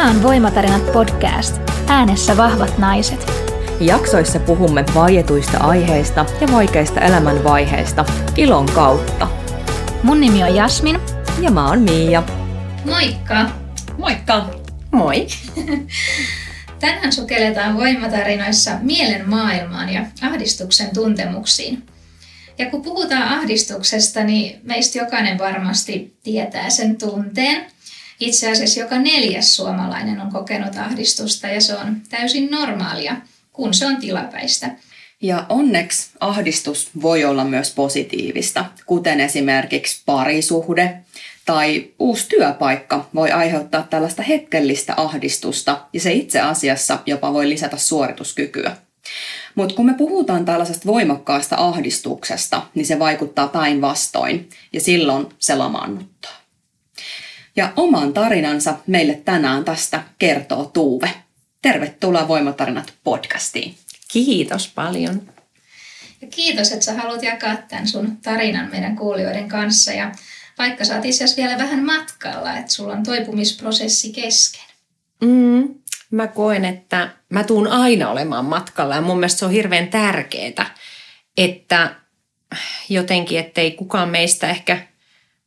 Tämä on Voimatarinat podcast. Äänessä vahvat naiset. Jaksoissa puhumme vaietuista aiheista ja vaikeista elämänvaiheista ilon kautta. Mun nimi on Jasmin. Ja mä oon Miia. Moikka! Moikka! Moi! Tänään sukelletaan voimatarinoissa mielen maailmaan ja ahdistuksen tuntemuksiin. Ja kun puhutaan ahdistuksesta, niin meistä jokainen varmasti tietää sen tunteen. Itse asiassa joka neljäs suomalainen on kokenut ahdistusta ja se on täysin normaalia, kun se on tilapäistä. Ja onneksi ahdistus voi olla myös positiivista, kuten esimerkiksi parisuhde tai uusi työpaikka voi aiheuttaa tällaista hetkellistä ahdistusta ja se itse asiassa jopa voi lisätä suorituskykyä. Mutta kun me puhutaan tällaisesta voimakkaasta ahdistuksesta, niin se vaikuttaa päinvastoin ja silloin se lamaannuttaa. Ja oman tarinansa meille tänään tästä kertoo Tuuve. Tervetuloa Voimatarinat podcastiin. Kiitos paljon. Ja kiitos, että sä haluat jakaa tämän sun tarinan meidän kuulijoiden kanssa. Ja vaikka sä oot itse vielä vähän matkalla, että sulla on toipumisprosessi kesken. Mm, mä koen, että mä tuun aina olemaan matkalla ja mun mielestä se on hirveän tärkeää, että jotenkin, ettei kukaan meistä ehkä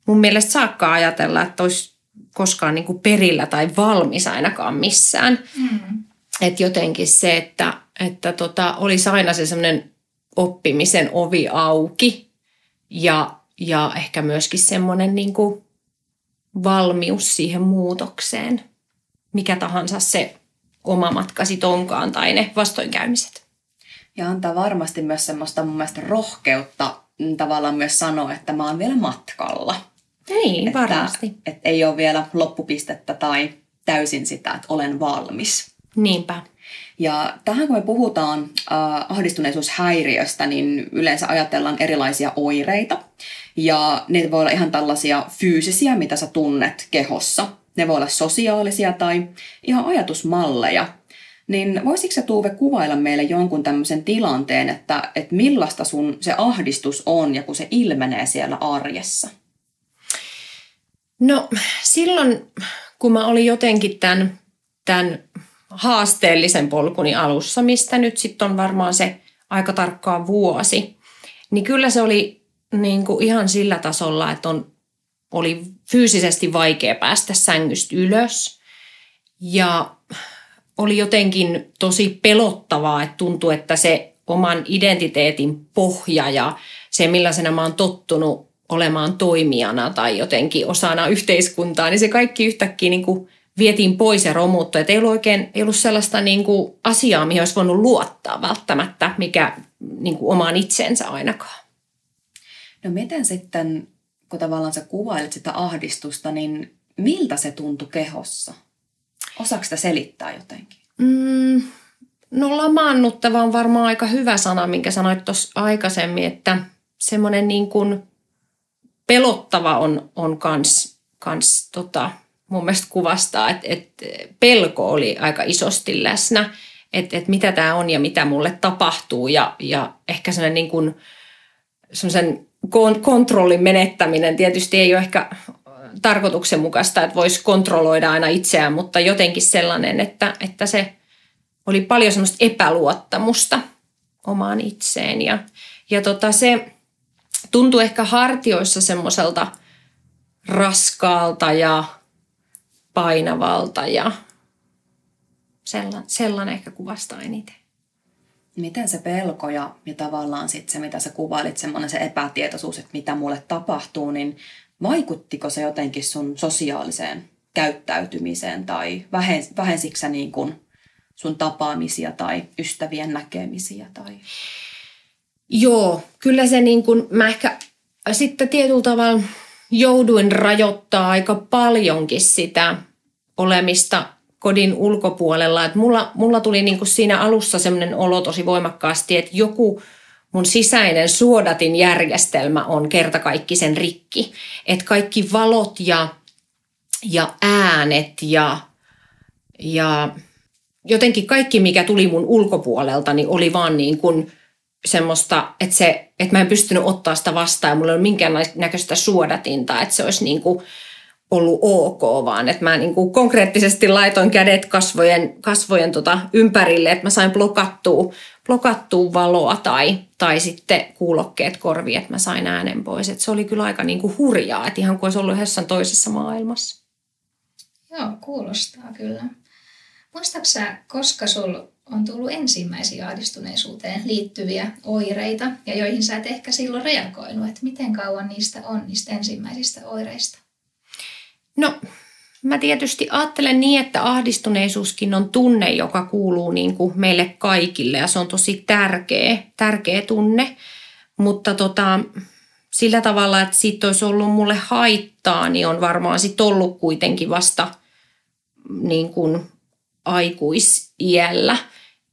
mun mielestä saakka ajatella, että olisi koskaan niin kuin perillä tai valmis ainakaan missään. Mm. Että jotenkin se, että, että tota, olisi aina se semmoinen oppimisen ovi auki ja, ja ehkä myöskin semmoinen niin kuin valmius siihen muutokseen, mikä tahansa se oma matka sit onkaan tai ne vastoinkäymiset. Ja antaa varmasti myös semmoista mun mielestä rohkeutta tavallaan myös sanoa, että mä oon vielä matkalla. Niin, että, varmasti. Että ei ole vielä loppupistettä tai täysin sitä, että olen valmis. Niinpä. Ja tähän kun me puhutaan äh, ahdistuneisuushäiriöstä, niin yleensä ajatellaan erilaisia oireita. Ja ne voi olla ihan tällaisia fyysisiä, mitä sä tunnet kehossa. Ne voi olla sosiaalisia tai ihan ajatusmalleja. Niin voisitko sä Tuuve kuvailla meille jonkun tämmöisen tilanteen, että, että millaista sun se ahdistus on ja kun se ilmenee siellä arjessa? No silloin, kun mä olin jotenkin tämän, tämän haasteellisen polkuni alussa, mistä nyt sitten on varmaan se aika tarkkaan vuosi, niin kyllä se oli niin kuin ihan sillä tasolla, että on, oli fyysisesti vaikea päästä sängystä ylös. Ja oli jotenkin tosi pelottavaa, että tuntui, että se oman identiteetin pohja ja se, millaisena mä oon tottunut olemaan toimijana tai jotenkin osana yhteiskuntaa, niin se kaikki yhtäkkiä niin kuin vietiin pois ja romuttu. Että ei ollut oikein ei ollut sellaista niin kuin asiaa, mihin olisi voinut luottaa välttämättä, mikä niin kuin omaan itsensä ainakaan. No miten sitten, kun tavallaan sä kuvailit sitä ahdistusta, niin miltä se tuntui kehossa? Osaako sitä selittää jotenkin? Mm, no lamaannuttava on varmaan aika hyvä sana, minkä sanoit tuossa aikaisemmin, että semmoinen niin kuin pelottava on, on kans, kans tota, mun mielestä kuvastaa, että, että pelko oli aika isosti läsnä, että, että mitä tämä on ja mitä mulle tapahtuu ja, ja ehkä sellainen niin kuin, sellaisen kontrollin menettäminen tietysti ei ole ehkä tarkoituksenmukaista, että voisi kontrolloida aina itseään, mutta jotenkin sellainen, että, että se oli paljon semmoista epäluottamusta omaan itseen ja, ja tota se tuntui ehkä hartioissa semmoiselta raskaalta ja painavalta ja sellainen, sellainen ehkä kuvastaa eniten. Miten se pelko ja, ja tavallaan sit se, mitä sä kuvailit, semmoinen se epätietoisuus, että mitä mulle tapahtuu, niin vaikuttiko se jotenkin sun sosiaaliseen käyttäytymiseen tai vähensikö sä niin kuin sun tapaamisia tai ystävien näkemisiä? Tai... Joo, kyllä se niin kuin, mä ehkä sitten tietyllä tavalla jouduin rajoittaa aika paljonkin sitä olemista kodin ulkopuolella. Et mulla, mulla tuli niin kuin siinä alussa sellainen olo tosi voimakkaasti, että joku mun sisäinen suodatin järjestelmä on kertakaikkisen rikki. Että kaikki valot ja, ja äänet ja, ja jotenkin kaikki, mikä tuli mun ulkopuolelta, niin oli vaan niin kuin semmoista, että, se, että mä en pystynyt ottaa sitä vastaan ja mulla ei ole minkään näköistä suodatinta, että se olisi niin kuin ollut ok, vaan että mä niin kuin konkreettisesti laitoin kädet kasvojen, kasvojen tota ympärille, että mä sain blokattua, blokattua valoa tai, tai sitten kuulokkeet korviin, että mä sain äänen pois. Et se oli kyllä aika niin kuin hurjaa, että ihan kuin olisi ollut jossain toisessa maailmassa. Joo, kuulostaa kyllä. Muistaaksä, koska sul on tullut ensimmäisiä ahdistuneisuuteen liittyviä oireita ja joihin sä et ehkä silloin reagoinut, että miten kauan niistä on, niistä ensimmäisistä oireista? No, mä tietysti ajattelen niin, että ahdistuneisuuskin on tunne, joka kuuluu niin kuin meille kaikille ja se on tosi tärkeä, tärkeä tunne. Mutta tota, sillä tavalla, että siitä olisi ollut mulle haittaa, niin on varmaan sitten ollut kuitenkin vasta niin kuin aikuisiällä.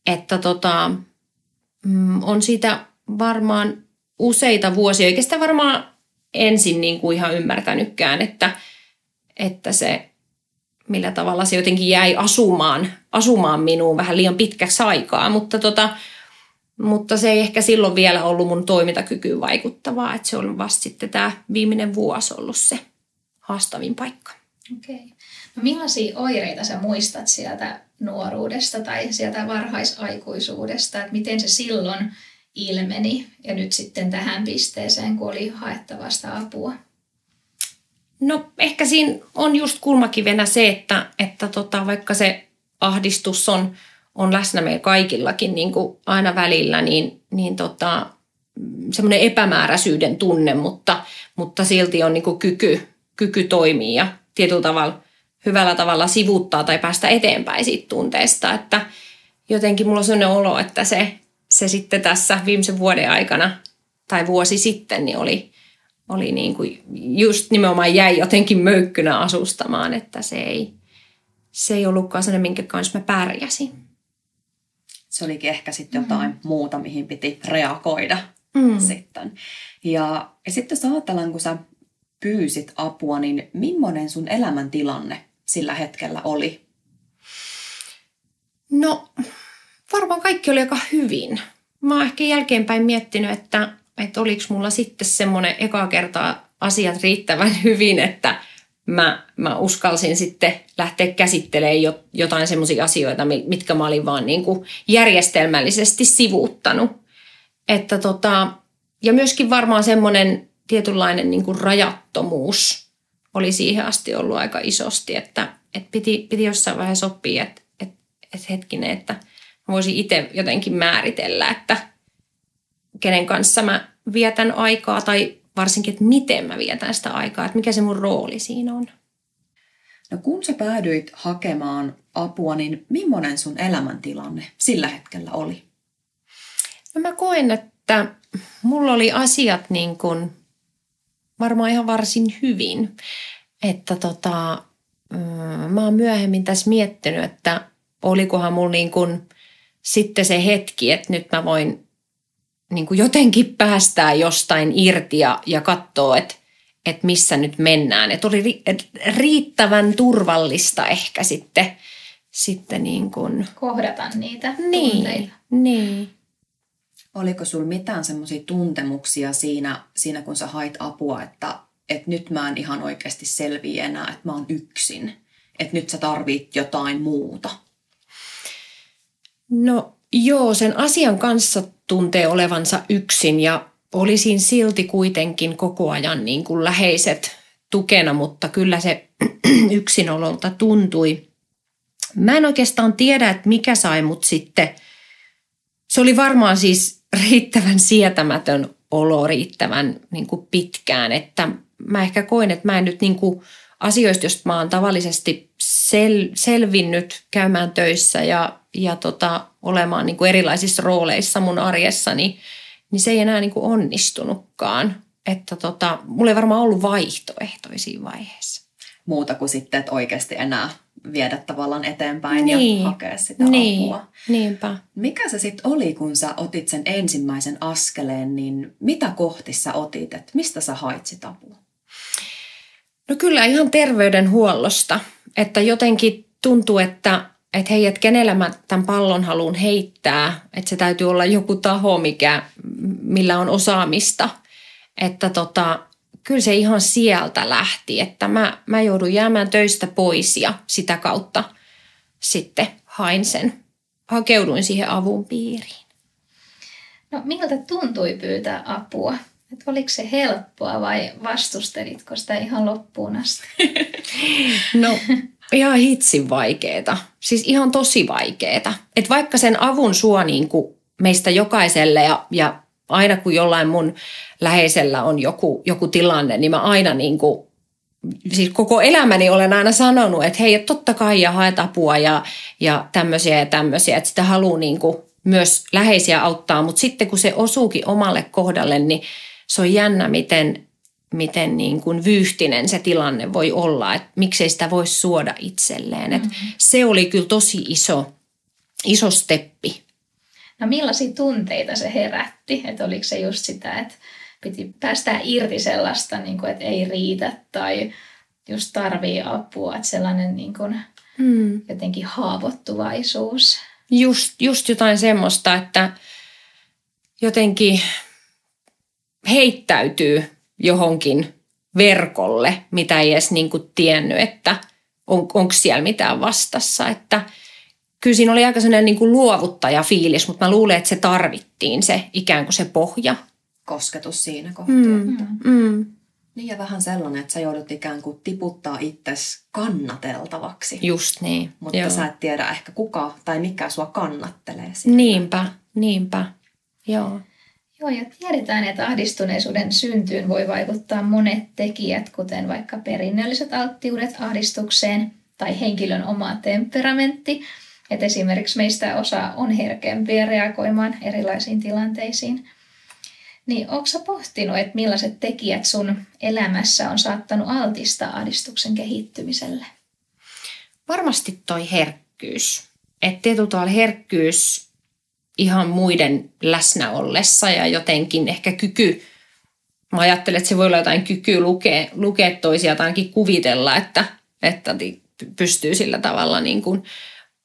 Että tota, mm, on siitä varmaan useita vuosia, eikä sitä varmaan ensin niin kuin ihan ymmärtänytkään, että, että se millä tavalla se jotenkin jäi asumaan, asumaan minuun vähän liian pitkäksi aikaa, mutta, tota, mutta se ei ehkä silloin vielä ollut mun toimintakykyyn vaikuttavaa, että se on vasta sitten tämä viimeinen vuosi ollut se haastavin paikka. Okei. Okay. Millaisia oireita sä muistat sieltä nuoruudesta tai sieltä varhaisaikuisuudesta, että miten se silloin ilmeni ja nyt sitten tähän pisteeseen, kun oli haettavasta apua? No ehkä siinä on just kulmakivenä se, että, että tota, vaikka se ahdistus on, on läsnä meillä kaikillakin niin kuin aina välillä, niin, niin tota, semmoinen epämääräisyyden tunne, mutta, mutta silti on niin kuin kyky, kyky toimia ja tietyllä tavalla hyvällä tavalla sivuttaa tai päästä eteenpäin siitä tunteesta. Että jotenkin mulla on sellainen olo, että se, se sitten tässä viimeisen vuoden aikana tai vuosi sitten niin oli, oli niin kuin just nimenomaan jäi jotenkin möykkynä asustamaan, että se ei, se ei ollutkaan sellainen, minkä kanssa mä pärjäsin. Se olikin ehkä sitten jotain mm-hmm. muuta, mihin piti reagoida mm. sitten. Ja, ja sitten jos ajatellaan, kun sä pyysit apua, niin millainen sun elämäntilanne sillä hetkellä oli? No, varmaan kaikki oli aika hyvin. Mä oon ehkä jälkeenpäin miettinyt, että, että oliko mulla sitten semmoinen eka kertaa asiat riittävän hyvin, että mä, mä uskalsin sitten lähteä käsittelemään jotain semmoisia asioita, mitkä mä olin vaan niin kuin järjestelmällisesti sivuuttanut. Että tota, ja myöskin varmaan semmoinen tietynlainen niin kuin rajattomuus oli siihen asti ollut aika isosti, että, että piti, piti jossain vaiheessa oppia, että, että, että hetkinen, että voisin itse jotenkin määritellä, että kenen kanssa mä vietän aikaa tai varsinkin, että miten mä vietän sitä aikaa, että mikä se mun rooli siinä on. No kun sä päädyit hakemaan apua, niin millainen sun elämäntilanne sillä hetkellä oli? No mä koen, että mulla oli asiat niin kuin varmaan ihan varsin hyvin. Että tota, mm, mä oon myöhemmin tässä miettinyt, että olikohan mulla niin kuin sitten se hetki, että nyt mä voin niin kuin jotenkin päästää jostain irti ja, ja katsoa, että, että missä nyt mennään. Että oli riittävän turvallista ehkä sitten, sitten niin kuin... Kohdata niitä niin, tunteita. Niin. Oliko sulla mitään semmoisia tuntemuksia siinä, siinä, kun sä hait apua, että, että nyt mä en ihan oikeasti selviä enää, että mä oon yksin, että nyt sä tarvit jotain muuta? No joo, sen asian kanssa tuntee olevansa yksin ja olisin silti kuitenkin koko ajan niin kuin läheiset tukena, mutta kyllä se yksinololta tuntui. Mä en oikeastaan tiedä, että mikä sai mut sitten. Se oli varmaan siis riittävän sietämätön olo riittävän niin kuin pitkään, että mä ehkä koin, että mä en nyt niin kuin asioista, joista mä oon tavallisesti sel, selvinnyt käymään töissä ja, ja tota, olemaan niin kuin erilaisissa rooleissa mun arjessani, niin se ei enää niin kuin onnistunutkaan. Että tota, mulla ei varmaan ollut vaihtoehtoisia vaiheessa. Muuta kuin sitten, että oikeasti enää viedä tavallaan eteenpäin niin. ja hakea sitä niin. apua. Niinpä. Mikä se sitten oli, kun sä otit sen ensimmäisen askeleen, niin mitä kohti sä otit, että mistä sä hait sitä apua? No kyllä ihan terveydenhuollosta, että jotenkin tuntuu, että, että hei, että kenellä mä tämän pallon haluan heittää, että se täytyy olla joku taho, mikä, millä on osaamista. Että tota, kyllä se ihan sieltä lähti, että mä, mä joudun jäämään töistä pois ja sitä kautta sitten hain sen, hakeuduin siihen avun piiriin. No miltä tuntui pyytää apua? Et oliko se helppoa vai vastustelitko sitä ihan loppuun asti? No ihan hitsin vaikeeta. Siis ihan tosi vaikeeta. Et vaikka sen avun suo niin kuin meistä jokaiselle ja, ja aina kun jollain mun läheisellä on joku, joku tilanne, niin mä aina niin kuin, siis koko elämäni olen aina sanonut, että hei, totta kai ja haet apua ja, ja tämmöisiä ja tämmöisiä, että sitä haluaa niin kuin myös läheisiä auttaa, mutta sitten kun se osuukin omalle kohdalle, niin se on jännä, miten, miten niin kuin vyyhtinen se tilanne voi olla, että miksei sitä voi suoda itselleen. Mm-hmm. se oli kyllä tosi iso, iso steppi. No millaisia tunteita se herätti? Että oliko se just sitä, että piti päästää irti sellaista, niin kuin, että ei riitä tai just tarvii apua, että sellainen niin kuin, mm. jotenkin haavoittuvaisuus. Just, just jotain semmoista, että jotenkin heittäytyy johonkin verkolle, mitä ei edes niin kuin tiennyt, että on, onko siellä mitään vastassa. Että kyllä siinä oli aika sellainen niin kuin luovuttaja fiilis, mutta mä luulen, että se tarvittiin se ikään kuin se pohja. Kosketus siinä kohtaa. Mm. Mm. Niin ja vähän sellainen, että sä joudut ikään kuin tiputtaa itsesi kannateltavaksi. Just niin. Mutta Joo. sä et tiedä ehkä kuka tai mikä sua kannattelee. Siellä. Niinpä, niinpä. Joo. Joo, ja tiedetään, että ahdistuneisuuden syntyyn voi vaikuttaa monet tekijät, kuten vaikka perinnölliset alttiudet ahdistukseen tai henkilön oma temperamentti. Että esimerkiksi meistä osa on herkempiä reagoimaan erilaisiin tilanteisiin. Niin onko pohtinut, että millaiset tekijät sun elämässä on saattanut altistaa ahdistuksen kehittymiselle? Varmasti toi herkkyys. Että tietyllä herkkyys ihan muiden läsnä ollessa ja jotenkin ehkä kyky, mä ajattelen, että se voi olla jotain kykyä lukea, lukea toisia tai kuvitella, että, että pystyy sillä tavalla niin kuin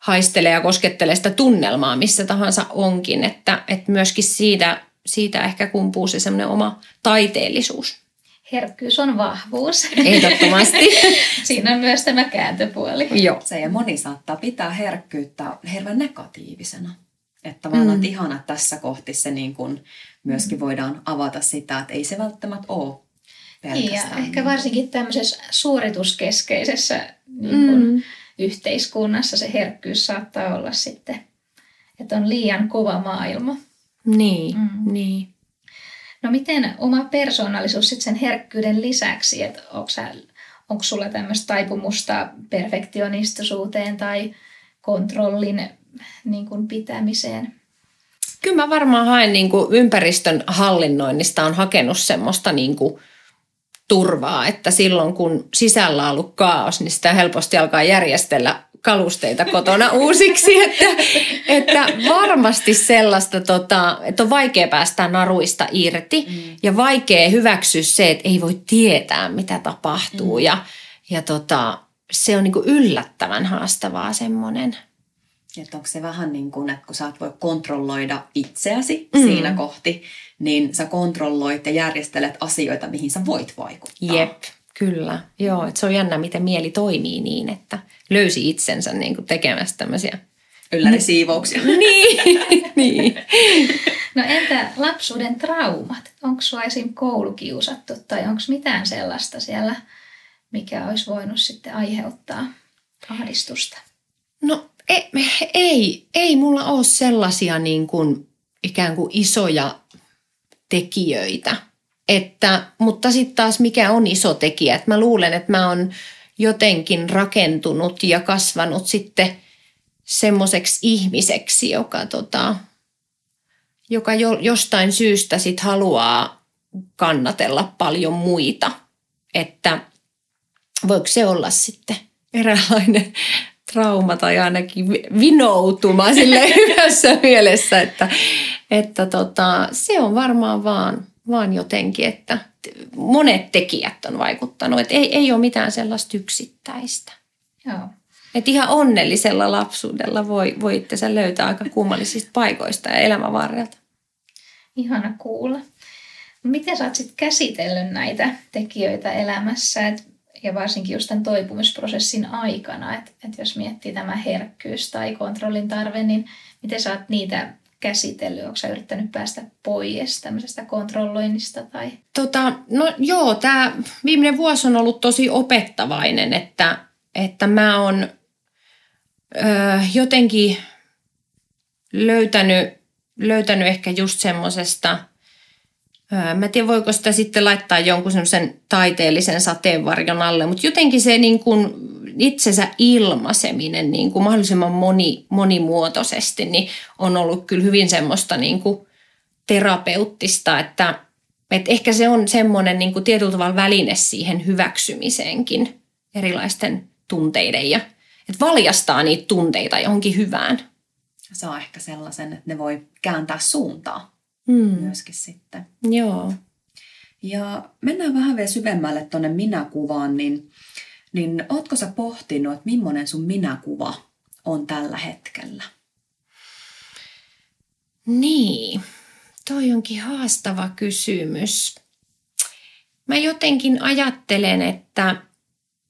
haistelee ja koskettelee sitä tunnelmaa missä tahansa onkin, että, että myöskin siitä, siitä ehkä kumpuu se semmoinen oma taiteellisuus. Herkkyys on vahvuus. Ehdottomasti. Siinä on myös tämä kääntöpuoli. Joo. Se ja moni saattaa pitää herkkyyttä hirveän negatiivisena. Että vaan mm. ihana tässä kohti se niin kuin myöskin voidaan avata sitä, että ei se välttämättä ole niin, ja ehkä varsinkin tämmöisessä suorituskeskeisessä niin kuin mm. Yhteiskunnassa se herkkyys saattaa olla sitten, että on liian kova maailma. Niin, mm. niin. No miten oma persoonallisuus sitten sen herkkyyden lisäksi, että onko, sä, onko sulla tämmöistä taipumusta perfektionistisuuteen tai kontrollin niin kuin pitämiseen? Kyllä mä varmaan haen niin kuin ympäristön hallinnoinnista on hakenut semmoista niin kuin turvaa, että silloin kun sisällä on ollut kaos, niin sitä helposti alkaa järjestellä kalusteita kotona uusiksi, että, että varmasti sellaista, tota, että on vaikea päästä naruista irti mm. ja vaikea hyväksyä se, että ei voi tietää, mitä tapahtuu mm. ja, ja tota, se on niin kuin yllättävän haastavaa semmoinen. Että onko se vähän niin kuin, että kun sä et voi kontrolloida itseäsi mm. siinä kohti, niin sä kontrolloit ja järjestelet asioita, mihin sä voit vaikuttaa. Jep, kyllä. Joo, että se on jännä, miten mieli toimii niin, että löysi itsensä niin kuin tekemässä tämmöisiä yllärisiivouksia. niin, niin. No entä lapsuuden traumat? Onko sua esim. koulukiusattu tai onko mitään sellaista siellä, mikä olisi voinut sitten aiheuttaa ahdistusta? No ei, ei, ei mulla ole sellaisia niin kuin ikään kuin isoja tekijöitä. Että, mutta sitten taas mikä on iso tekijä? Että mä luulen, että mä oon jotenkin rakentunut ja kasvanut sitten semmoiseksi ihmiseksi, joka, tota, joka jo, jostain syystä sit haluaa kannatella paljon muita. Että voiko se olla sitten eräänlainen trauma tai ainakin vinoutuma sille hyvässä mielessä, että, että tota, se on varmaan vaan, vaan jotenkin, että monet tekijät on vaikuttanut, että ei, ei ole mitään sellaista yksittäistä. Joo. Että ihan onnellisella lapsuudella voi, voi itse löytää aika kummallisista paikoista ja elämän varrelta. Ihana kuulla. Miten sä oot sit käsitellyt näitä tekijöitä elämässä, et, ja varsinkin just tämän toipumisprosessin aikana, että et jos miettii tämä herkkyys tai kontrollin tarve, niin miten sä oot niitä käsitellyt? Onko sä yrittänyt päästä pois tämmöisestä kontrolloinnista? Tai? Tota, no joo, tämä viimeinen vuosi on ollut tosi opettavainen, että, että mä oon ö, jotenkin löytänyt, löytänyt ehkä just semmosesta, mä en tiedä voiko sitä sitten laittaa jonkun semmoisen taiteellisen sateenvarjon alle, mutta jotenkin se niin kuin itsensä ilmaiseminen niin kuin mahdollisimman moni, monimuotoisesti niin on ollut kyllä hyvin semmoista niin kuin terapeuttista, että, että ehkä se on semmoinen niin kuin tietyllä tavalla väline siihen hyväksymiseenkin erilaisten tunteiden ja että valjastaa niitä tunteita johonkin hyvään. Saa ehkä sellaisen, että ne voi kääntää suuntaa Mm. myöskin sitten. Joo. Ja mennään vähän vielä syvemmälle tuonne minäkuvaan, niin, niin ootko sä pohtinut, että millainen sun minäkuva on tällä hetkellä? Niin, toi onkin haastava kysymys. Mä jotenkin ajattelen, että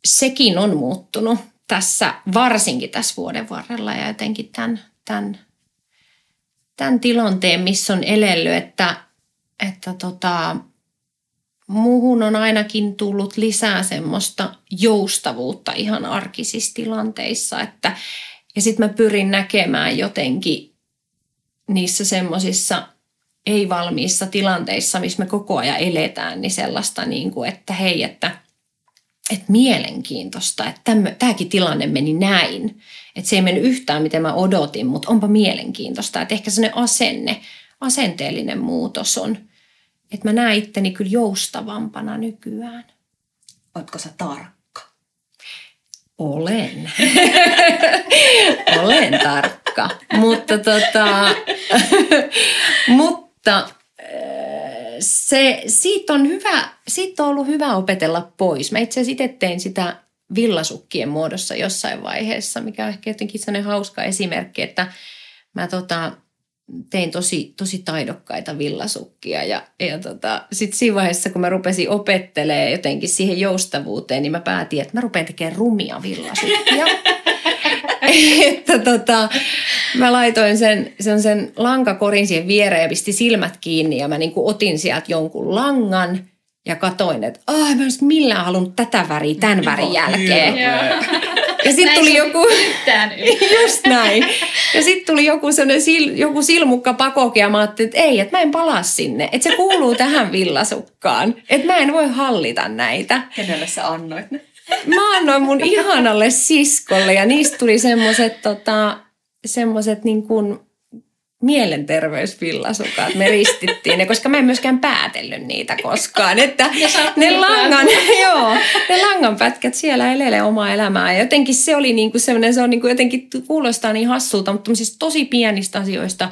sekin on muuttunut tässä, varsinkin tässä vuoden varrella ja jotenkin tämän, tämän, tämän tilanteen, missä on elellyt, että, että tota, muuhun on ainakin tullut lisää semmoista joustavuutta ihan arkisissa tilanteissa, että ja sitten mä pyrin näkemään jotenkin niissä semmoisissa ei-valmiissa tilanteissa, missä me koko ajan eletään, niin sellaista, niin kuin, että hei, että, että mielenkiintoista, että tämäkin tilanne meni näin. Että se ei mennyt yhtään, miten mä odotin, mutta onpa mielenkiintoista. Että ehkä sellainen asenne, asenteellinen muutos on, että mä näen itteni kyllä joustavampana nykyään. Ootko sä tarkka? Olen. Olen tarkka. Mutta tota, mutta se, siitä, on hyvä, siitä on ollut hyvä opetella pois. Mä itse asiassa itse tein sitä villasukkien muodossa jossain vaiheessa, mikä on ehkä jotenkin sellainen hauska esimerkki, että mä tota, tein tosi, tosi taidokkaita villasukkia ja, ja tota, sitten siinä vaiheessa, kun mä rupesin opettelemaan jotenkin siihen joustavuuteen, niin mä päätin, että mä rupean tekemään rumia villasukkia. että tota, mä laitoin sen, sen, sen lankakorin siihen viereen ja pistin silmät kiinni ja mä niin otin sieltä jonkun langan ja katoin, että ah, mä en millään halunnut tätä väriä tämän värin jälkeen. Ja sitten tuli joku... Just näin. Ja sitten tuli joku, sil, joku silmukka pakoki ja mä ajattelin, että ei, että mä en palaa sinne. Että se kuuluu tähän villasukkaan. Että mä en voi hallita näitä. Kenelle sä annoit ne? Mä annoin mun ihanalle siskolle ja niistä tuli semmoset, tota, semmoset niin kuin mielenterveysvillasukat. Me ristittiin ne, koska mä en myöskään päätellyt niitä koskaan. Että ne, langan, joo, ne langanpätkät siellä elelee omaa elämää. Ja jotenkin se oli niin kuin semmoinen, se on niin kuin jotenkin kuulostaa niin hassulta, mutta siis tosi pienistä asioista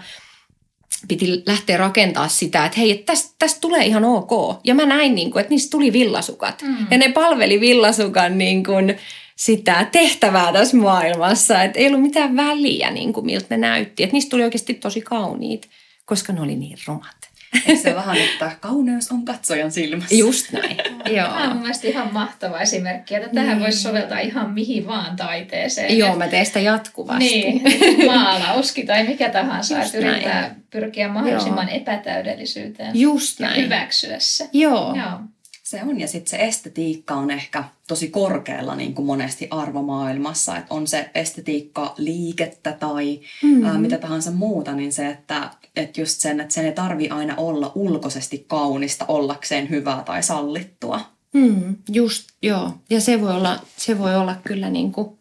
piti lähteä rakentaa sitä, että hei, että tästä, tästä tulee ihan ok. Ja mä näin, niin kuin, että niistä tuli villasukat. Mm. Ja ne palveli villasukan niin kuin, sitä tehtävää tässä maailmassa. Että ei ollut mitään väliä, niin kuin miltä ne näytti. Että niistä tuli oikeasti tosi kauniit, koska ne oli niin rumat. Eikö se vähän, että kauneus on katsojan silmässä? Just näin, joo. Tämä on mielestäni ihan mahtava esimerkki, että tähän mm. voisi soveltaa ihan mihin vaan taiteeseen. Joo, mä teen sitä jatkuvasti. Niin, maalauskin tai mikä tahansa, Just että yrittää näin. pyrkiä mahdollisimman joo. epätäydellisyyteen. Just näin. Ja hyväksyä se. Joo. joo. Se on, ja sitten se estetiikka on ehkä tosi korkealla niin kuin monesti arvomaailmassa, että on se estetiikka liikettä tai mm-hmm. ää, mitä tahansa muuta, niin se, että, että just sen, että sen ei tarvi aina olla ulkoisesti kaunista ollakseen hyvää tai sallittua. Mm, just, joo. Ja se voi olla, se voi olla kyllä niin kuin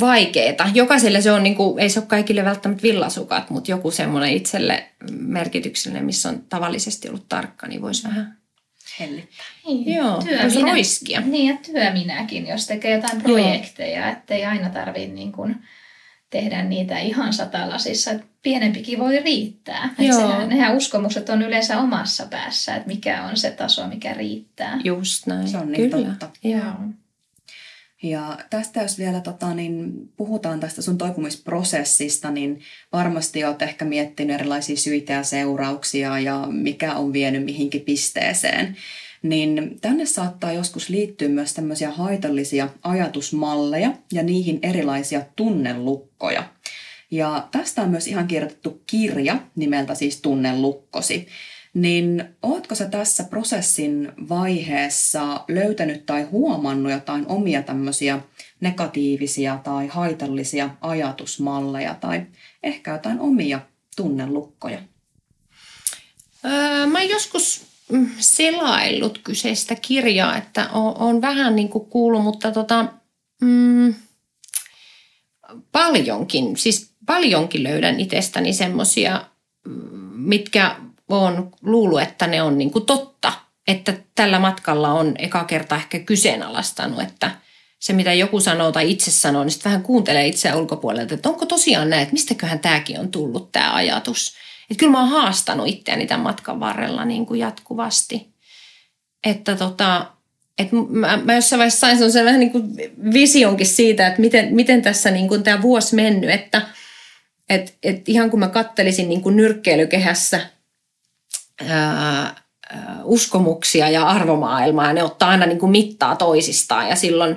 vaikeeta. Jokaiselle se on, niin kuin, ei se ole kaikille välttämättä villasukat, mutta joku semmoinen itselle merkityksellinen, missä on tavallisesti ollut tarkka, niin voisi vähän hellittää. Niin, Joo, työ minä, roiskia. Niin, ja työ minäkin, jos tekee jotain projekteja, Joo. ettei aina tarvitse niin kuin tehdä niitä ihan satalasissa. Että pienempikin voi riittää. Että sehän, nehän uskomukset on yleensä omassa päässä, että mikä on se taso, mikä riittää. Just näin. Se on niin Kyllä. totta. Joo. Ja tästä jos vielä tota, niin puhutaan tästä sun toipumisprosessista, niin varmasti oot ehkä miettinyt erilaisia syitä ja seurauksia ja mikä on vienyt mihinkin pisteeseen. Niin tänne saattaa joskus liittyä myös tämmöisiä haitallisia ajatusmalleja ja niihin erilaisia tunnelukkoja. Ja tästä on myös ihan kirjoitettu kirja nimeltä siis Tunnelukkosi. Niin ootko sä tässä prosessin vaiheessa löytänyt tai huomannut jotain omia tämmöisiä negatiivisia tai haitallisia ajatusmalleja tai ehkä jotain omia tunnelukkoja? Öö, mä joskus mm, selaillut kyseistä kirjaa, että on, vähän niin kuin kuullut, mutta tota, mm, paljonkin, siis paljonkin löydän itsestäni semmoisia, mm, mitkä on luullut, että ne on niin kuin totta. Että tällä matkalla on eka kerta ehkä kyseenalaistanut, että se mitä joku sanoo tai itse sanoo, niin sitten vähän kuuntelee itseä ulkopuolelta, että onko tosiaan näin, että mistäköhän tämäkin on tullut tämä ajatus. Että kyllä mä oon haastanut itseäni tämän matkan varrella niin kuin jatkuvasti. Että tota, että mä, mä jossain vaiheessa sain sellaisen vähän niin kuin visionkin siitä, että miten, miten tässä niin kuin tämä vuosi mennyt, että et, et ihan kun mä kattelisin niin kuin nyrkkeilykehässä ää, uskomuksia ja arvomaailmaa ja ne ottaa aina niin kuin mittaa toisistaan ja silloin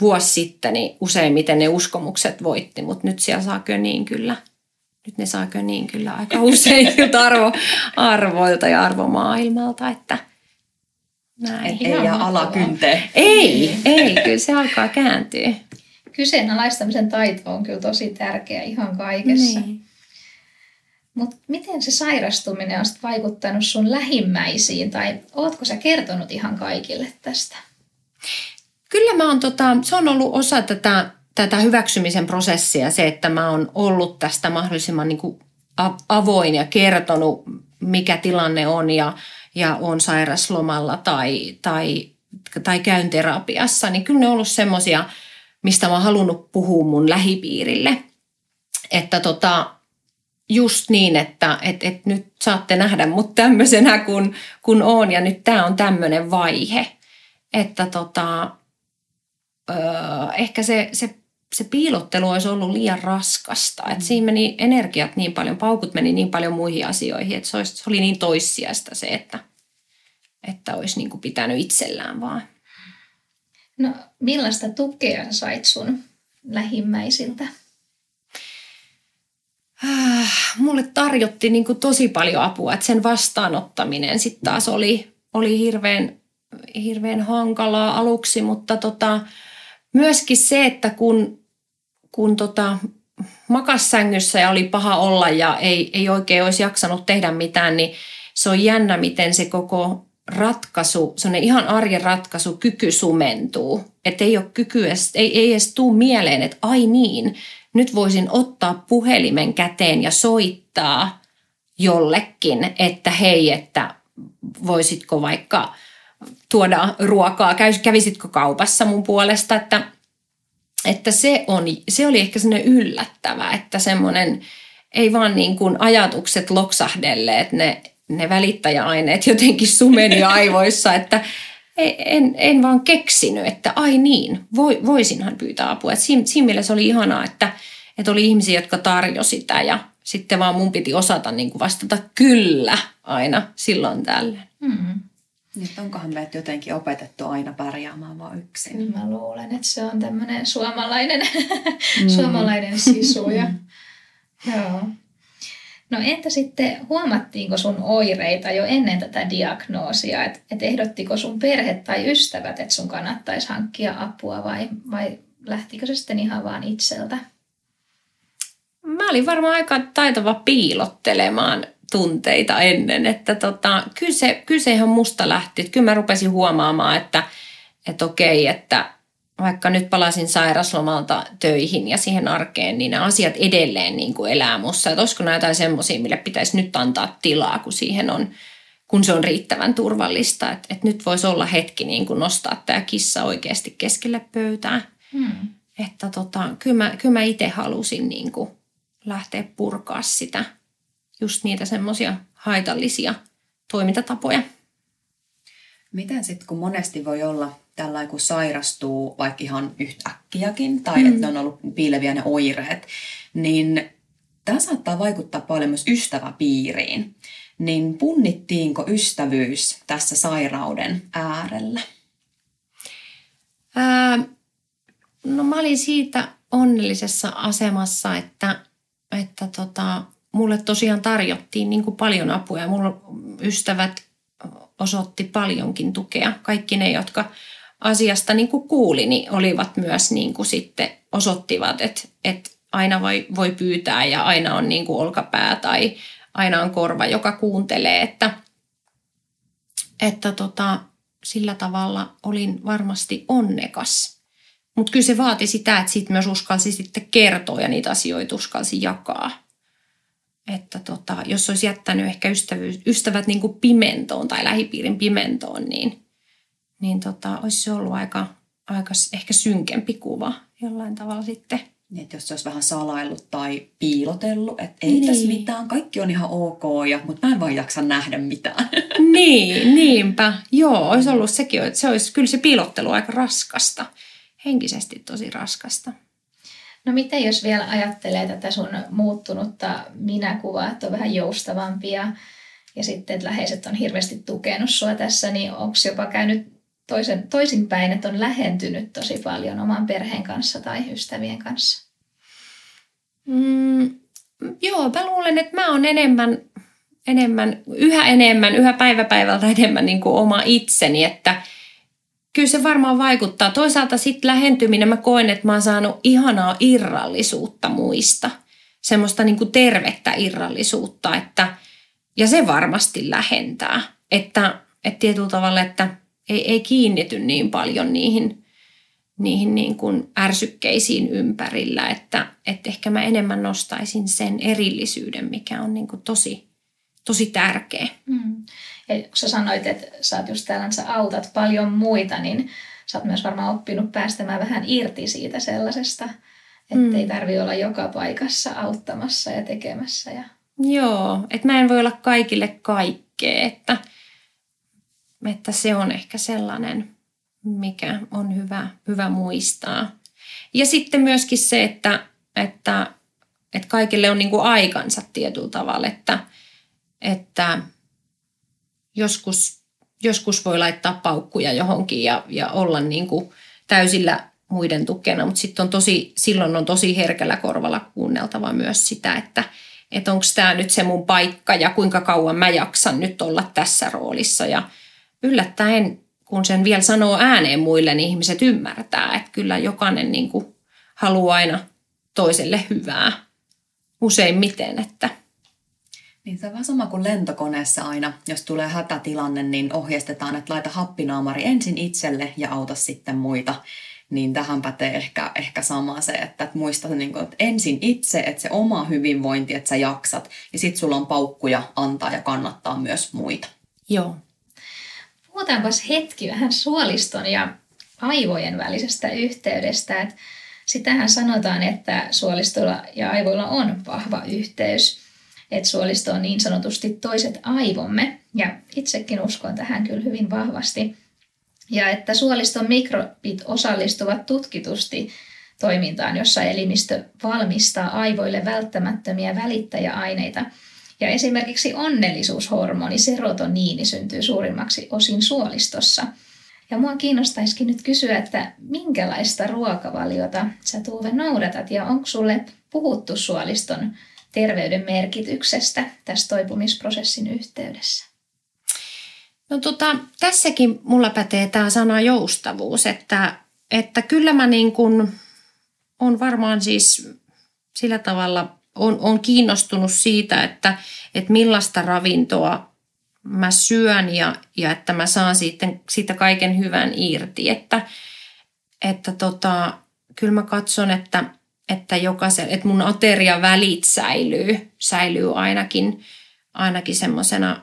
vuosi sitten niin useimmiten ne uskomukset voitti, mutta nyt siellä saa niin kyllä, nyt ne saa niin kyllä aika usein arvo, arvoilta ja arvomaailmalta, että näin. Ei jää alakynteen. Ei, ei, kyllä se alkaa kääntyä. Kyseenalaistamisen taito on kyllä tosi tärkeä ihan kaikessa. Niin. Mutta miten se sairastuminen on vaikuttanut sun lähimmäisiin tai ootko sä kertonut ihan kaikille tästä? Kyllä mä oon, tota, se on ollut osa tätä, tätä hyväksymisen prosessia, se, että mä oon ollut tästä mahdollisimman niin kuin avoin ja kertonut, mikä tilanne on ja, ja on sairaslomalla tai, tai, tai käyn terapiassa, niin kyllä ne on ollut semmoisia, mistä mä oon halunnut puhua mun lähipiirille. Että tota, just niin, että et, et nyt saatte nähdä mut tämmöisenä kun, kun on ja nyt tämä on tämmöinen vaihe. Että tota, öö, ehkä se, se, se piilottelu olisi ollut liian raskasta. Mm. Että siinä meni energiat niin paljon, paukut meni niin paljon muihin asioihin, että se, olisi, se oli niin toissijasta se, että, että olisi niin kuin pitänyt itsellään vaan. No millaista tukea sait sun lähimmäisiltä? Äh, mulle tarjotti niin kuin tosi paljon apua, että sen vastaanottaminen sitten taas oli, oli hirveän, hirveän hankalaa aluksi, mutta tota, myöskin se, että kun, kun tota, makas sängyssä ja oli paha olla ja ei, ei oikein olisi jaksanut tehdä mitään, niin se on jännä, miten se koko ratkaisu, sellainen ihan arjen ratkaisu, kyky sumentuu. Että ei ole kykyä, ei, ei edes tule mieleen, että ai niin, nyt voisin ottaa puhelimen käteen ja soittaa jollekin, että hei, että voisitko vaikka tuoda ruokaa, kävisitkö kaupassa mun puolesta, että, että se, on, se oli ehkä sellainen yllättävä, että semmoinen ei vaan niin kuin ajatukset loksahdelleet, ne, ne välittäjäaineet jotenkin sumeni aivoissa, että en, en vaan keksinyt, että ai niin, voisinhan pyytää apua. Et siinä, siinä mielessä oli ihanaa, että, että oli ihmisiä, jotka tarjosi sitä ja sitten vaan mun piti osata niin kuin vastata kyllä aina silloin tällöin. Mm-hmm. Nyt onkohan meitä jotenkin opetettu aina pärjäämään vaan yksin? Mä luulen, että se on tämmöinen suomalainen, mm. suomalainen sisu. Ja, joo. No entä sitten, huomattiinko sun oireita jo ennen tätä diagnoosia? Että et ehdottiko sun perhe tai ystävät, että sun kannattaisi hankkia apua vai, vai lähtikö se sitten ihan vaan itseltä? Mä olin varmaan aika taitava piilottelemaan tunteita ennen, että tota, kyllä, se, kyllä se ihan musta lähti. Kyllä mä rupesin huomaamaan, että, että okei, että vaikka nyt palasin sairaslomalta töihin ja siihen arkeen, niin nämä asiat edelleen niin kuin elää mussa. Että olisiko nämä jotain semmoisia, mille pitäisi nyt antaa tilaa, kun siihen on, kun se on riittävän turvallista. Että, että nyt voisi olla hetki niin kuin nostaa tämä kissa oikeasti keskelle pöytää. Hmm. Että tota, kyllä mä, kyllä mä itse halusin niin kuin lähteä purkaa sitä, just niitä semmoisia haitallisia toimintatapoja. Miten sitten, kun monesti voi olla tällä kun sairastuu vaikka ihan yhtäkkiäkin tai mm. että on ollut piileviä ne oireet, niin tämä saattaa vaikuttaa paljon myös ystäväpiiriin. Niin punnittiinko ystävyys tässä sairauden äärellä? Ää, no mä olin siitä onnellisessa asemassa, että, että tota, mulle tosiaan tarjottiin niin kuin paljon apua ja mulla ystävät osoitti paljonkin tukea. Kaikki ne, jotka asiasta niin kuin kuuli, niin olivat myös niin kuin sitten osoittivat, että, että aina voi, voi pyytää ja aina on niin kuin olkapää tai aina on korva, joka kuuntelee, että, että tota, sillä tavalla olin varmasti onnekas. Mutta kyllä se vaati sitä, että sitten myös uskalsi sitten kertoa ja niitä asioita uskalsi jakaa. Että tota, jos olisi jättänyt ehkä ystävyys, ystävät niin kuin pimentoon tai lähipiirin pimentoon, niin, niin tota, olisi se ollut aika, aika ehkä synkempi kuva jollain tavalla sitten – niin, että jos se olisi vähän salaillut tai piilotellut, että ei niin. tässä mitään, kaikki on ihan ok, ja, mutta mä en vaan jaksa nähdä mitään. Niin, niinpä. Joo, olisi ollut sekin, että se olisi kyllä se piilottelu aika raskasta, henkisesti tosi raskasta. No miten jos vielä ajattelee tätä sun muuttunutta minäkuvaa, että on vähän joustavampia ja sitten, että läheiset on hirveästi tukenut sua tässä, niin onko jopa käynyt toisen, toisinpäin, että on lähentynyt tosi paljon oman perheen kanssa tai ystävien kanssa? Mm, joo, mä luulen, että mä oon enemmän, enemmän, yhä enemmän, yhä päivä päivältä enemmän niin kuin oma itseni, että kyllä se varmaan vaikuttaa. Toisaalta sitten lähentyminen, mä koen, että mä oon saanut ihanaa irrallisuutta muista. Semmoista niin kuin tervettä irrallisuutta, että, ja se varmasti lähentää. Että, että tietyllä tavalla, että ei, ei kiinnity niin paljon niihin, niihin niin kuin ärsykkeisiin ympärillä, että, että ehkä mä enemmän nostaisin sen erillisyyden, mikä on niin kuin tosi, tosi tärkeä. Mm. Ja kun sä sanoit, että sä oot just täällä, sä autat paljon muita, niin sä oot myös varmaan oppinut päästämään vähän irti siitä sellaisesta, että mm. ei tarvi olla joka paikassa auttamassa ja tekemässä. Ja... Joo, että mä en voi olla kaikille kaikkea, että – että se on ehkä sellainen, mikä on hyvä, hyvä muistaa. Ja sitten myöskin se, että, että, että kaikille on niin kuin aikansa tietyllä tavalla, että, että joskus, joskus voi laittaa paukkuja johonkin ja, ja olla niin kuin täysillä muiden tukena, mutta sitten on tosi, silloin on tosi herkällä korvalla kuunneltava myös sitä, että, että onko tämä nyt se mun paikka ja kuinka kauan mä jaksan nyt olla tässä roolissa ja, yllättäen, kun sen vielä sanoo ääneen muille, niin ihmiset ymmärtää, että kyllä jokainen niin kuin haluaa aina toiselle hyvää useimmiten. Että. Niin se on vähän sama kuin lentokoneessa aina. Jos tulee hätätilanne, niin ohjeistetaan, että laita happinaamari ensin itselle ja auta sitten muita. Niin tähän pätee ehkä, ehkä sama se, että, että muista niin kuin, että ensin itse, että se oma hyvinvointi, että sä jaksat. Ja sitten sulla on paukkuja antaa ja kannattaa myös muita. Joo, Puhutaanpas hetki vähän suoliston ja aivojen välisestä yhteydestä. Että sitähän sanotaan, että suolistolla ja aivoilla on vahva yhteys. Että suolisto on niin sanotusti toiset aivomme. Ja itsekin uskon tähän kyllä hyvin vahvasti. Ja että suoliston mikrobit osallistuvat tutkitusti toimintaan, jossa elimistö valmistaa aivoille välttämättömiä välittäjäaineita – ja esimerkiksi onnellisuushormoni serotoniini syntyy suurimmaksi osin suolistossa. Ja mua kiinnostaisikin nyt kysyä, että minkälaista ruokavaliota sä Tuuve noudatat ja onko sulle puhuttu suoliston terveyden merkityksestä tässä toipumisprosessin yhteydessä? No tota, tässäkin mulla pätee tämä sana joustavuus, että, että kyllä mä niin kuin on varmaan siis sillä tavalla on, on kiinnostunut siitä, että, että millaista ravintoa mä syön ja, ja että mä saan siitä, siitä kaiken hyvän irti. Että, että tota, kyllä mä katson, että, että, jokaisen, että mun ateria välit säilyy, säilyy ainakin, ainakin semmoisena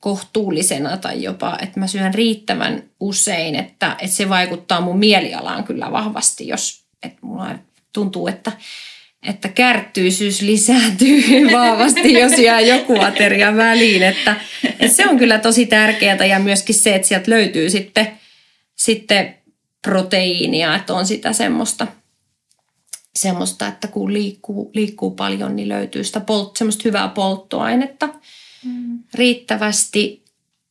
kohtuullisena tai jopa, että mä syön riittävän usein, että, että se vaikuttaa mun mielialaan kyllä vahvasti, jos että mulla tuntuu, että että kärttyisyys lisääntyy vahvasti, jos jää joku ateria väliin. Että, että se on kyllä tosi tärkeää ja myöskin se, että sieltä löytyy sitten, sitten proteiinia, että on sitä semmoista, semmoista että kun liikkuu, liikkuu paljon, niin löytyy sitä polt, semmoista hyvää polttoainetta mm. riittävästi.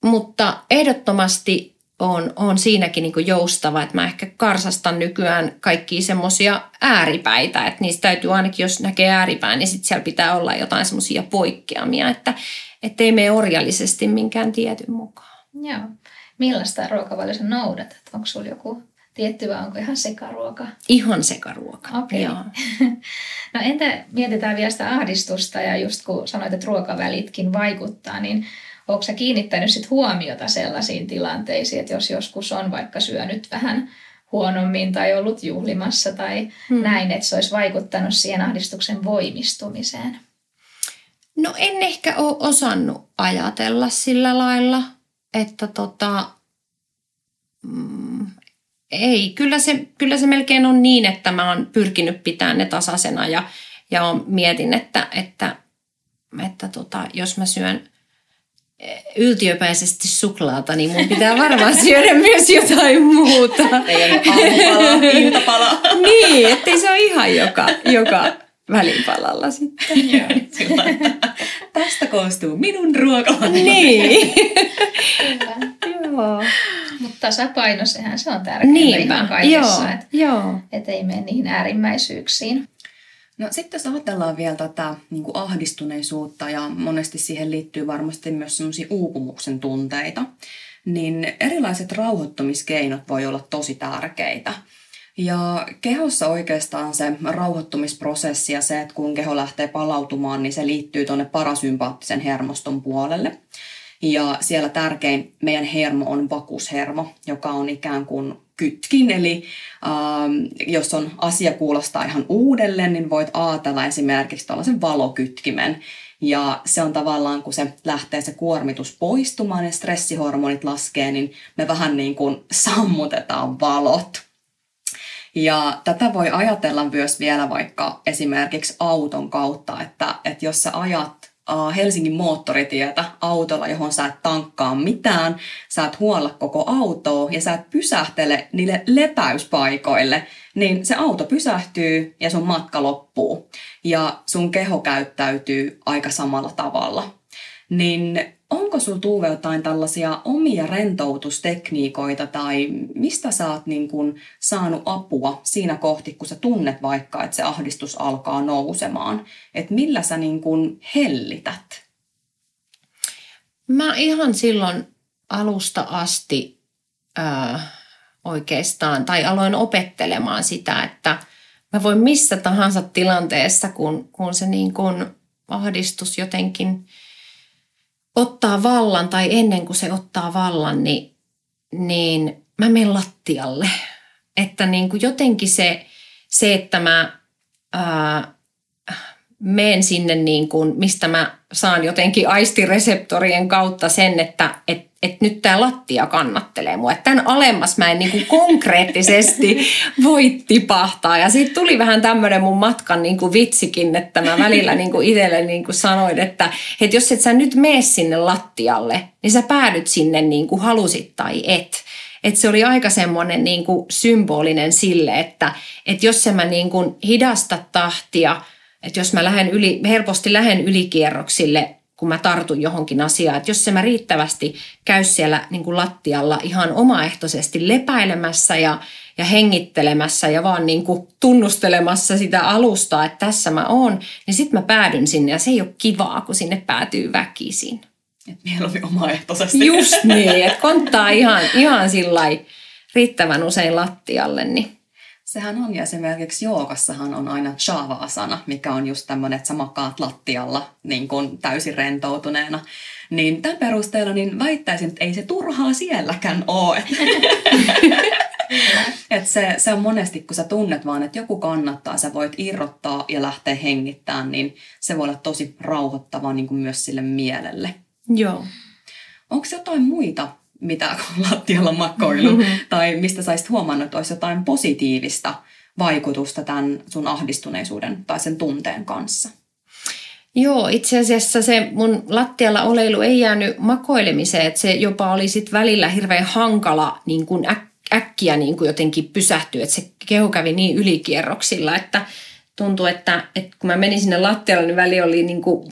Mutta ehdottomasti on, on siinäkin niin joustava, että mä ehkä karsastan nykyään kaikkia semmoisia ääripäitä, että niistä täytyy ainakin, jos näkee ääripään, niin sitten siellä pitää olla jotain semmoisia poikkeamia, että ei mene orjallisesti minkään tietyn mukaan. Joo. Millaista ruokavaliossa noudatat? Onko sulla joku tietty vai onko ihan sekaruoka? Ihan sekaruoka, Okei. Okay. no entä mietitään vielä sitä ahdistusta ja just kun sanoit, että ruokavälitkin vaikuttaa, niin onko sä kiinnittänyt sit huomiota sellaisiin tilanteisiin, että jos joskus on vaikka syönyt vähän huonommin tai ollut juhlimassa tai hmm. näin, että se olisi vaikuttanut siihen ahdistuksen voimistumiseen? No en ehkä ole osannut ajatella sillä lailla, että tota, mm, ei, kyllä se, kyllä se melkein on niin, että mä oon pyrkinyt pitämään ne tasaisena ja, ja on, mietin, että, että, että tota, jos mä syön yltiöpäisesti suklaata, niin mun pitää varmaan syödä myös jotain muuta. Ei ole aamupala, iltapala. niin, ettei se ole ihan joka, joka välipalalla sitten. Joo, sillä, tästä koostuu minun ruokalani. Niin. Joo. Mutta tasapaino, sehän se on tärkeää Niinpä. ihan kaikessa, että et ei mene niihin äärimmäisyyksiin. No sitten jos ajatellaan vielä tätä niin kuin ahdistuneisuutta ja monesti siihen liittyy varmasti myös semmoisia uupumuksen tunteita, niin erilaiset rauhoittumiskeinot voi olla tosi tärkeitä. Ja kehossa oikeastaan se rauhoittumisprosessi ja se, että kun keho lähtee palautumaan, niin se liittyy tuonne parasympaattisen hermoston puolelle. Ja siellä tärkein meidän hermo on vakushermo, joka on ikään kuin kytkin. Eli ähm, jos on asia kuulostaa ihan uudelleen, niin voit ajatella esimerkiksi tällaisen valokytkimen. Ja se on tavallaan, kun se lähtee se kuormitus poistumaan ja stressihormonit laskee, niin me vähän niin kuin sammutetaan valot. Ja tätä voi ajatella myös vielä vaikka esimerkiksi auton kautta, että, että jos sä ajat Helsingin moottoritietä autolla, johon sä et tankkaa mitään, sä et huolla koko autoa ja sä et pysähtele niille lepäyspaikoille, niin se auto pysähtyy ja sun matka loppuu. Ja sun keho käyttäytyy aika samalla tavalla. Niin onko sulla Tuuve jotain tällaisia omia rentoutustekniikoita tai mistä sä oot niin kun saanut apua siinä kohti, kun sä tunnet vaikka, että se ahdistus alkaa nousemaan? Että millä sä niin kun hellität? Mä ihan silloin alusta asti ää, oikeastaan, tai aloin opettelemaan sitä, että mä voin missä tahansa tilanteessa, kun, kun se niin kun ahdistus jotenkin – ottaa vallan tai ennen kuin se ottaa vallan, niin, niin mä menen lattialle. Että niin kuin jotenkin se, se, että mä ää, menen sinne, niin kuin, mistä mä saan jotenkin aistireseptorien kautta sen, että et, et nyt tämä lattia kannattelee mua. Että tämän alemmas mä en niin kuin konkreettisesti voi tipahtaa. Ja siitä tuli vähän tämmöinen mun matkan niin kuin vitsikin, että mä välillä niin kuin itselle niin kuin sanoin, että, että jos et sä nyt mene sinne lattialle, niin sä päädyt sinne niin kuin halusit tai et. Että se oli aika semmoinen niin kuin symbolinen sille, että, että jos sä mä niin kuin hidasta tahtia – että jos mä lähden yli, helposti lähden ylikierroksille, kun mä tartun johonkin asiaan, että jos se mä riittävästi käy siellä niin kuin lattialla ihan omaehtoisesti lepäilemässä ja, ja hengittelemässä ja vaan niin kuin tunnustelemassa sitä alustaa, että tässä mä oon, niin sitten mä päädyn sinne ja se ei ole kivaa, kun sinne päätyy väkisin. Et mieluummin omaehtoisesti. Just niin, että konttaa ihan, ihan sillä riittävän usein lattialle, niin Sehän on, ja esimerkiksi jookassahan on aina chava-asana, mikä on just tämmöinen, että sä makaat lattialla niin kuin täysin rentoutuneena. Niin tämän perusteella niin väittäisin, että ei se turhaa sielläkään ole. Et se, se on monesti, kun sä tunnet vaan, että joku kannattaa, sä voit irrottaa ja lähteä hengittämään, niin se voi olla tosi rauhoittavaa niin kuin myös sille mielelle. Joo. Onko jotain muita mitä lattialla makoilu, mm-hmm. tai mistä saisit huomannut, että olisi jotain positiivista vaikutusta tämän sun ahdistuneisuuden tai sen tunteen kanssa? Joo, itse asiassa se mun lattialla oleilu ei jäänyt makoilemiseen, että se jopa oli sit välillä hirveän hankala niin kuin äk- äkkiä niin kuin jotenkin pysähtyi, että se keho kävi niin ylikierroksilla, että tuntui, että, että kun mä menin sinne lattialle, niin väli oli niin kuin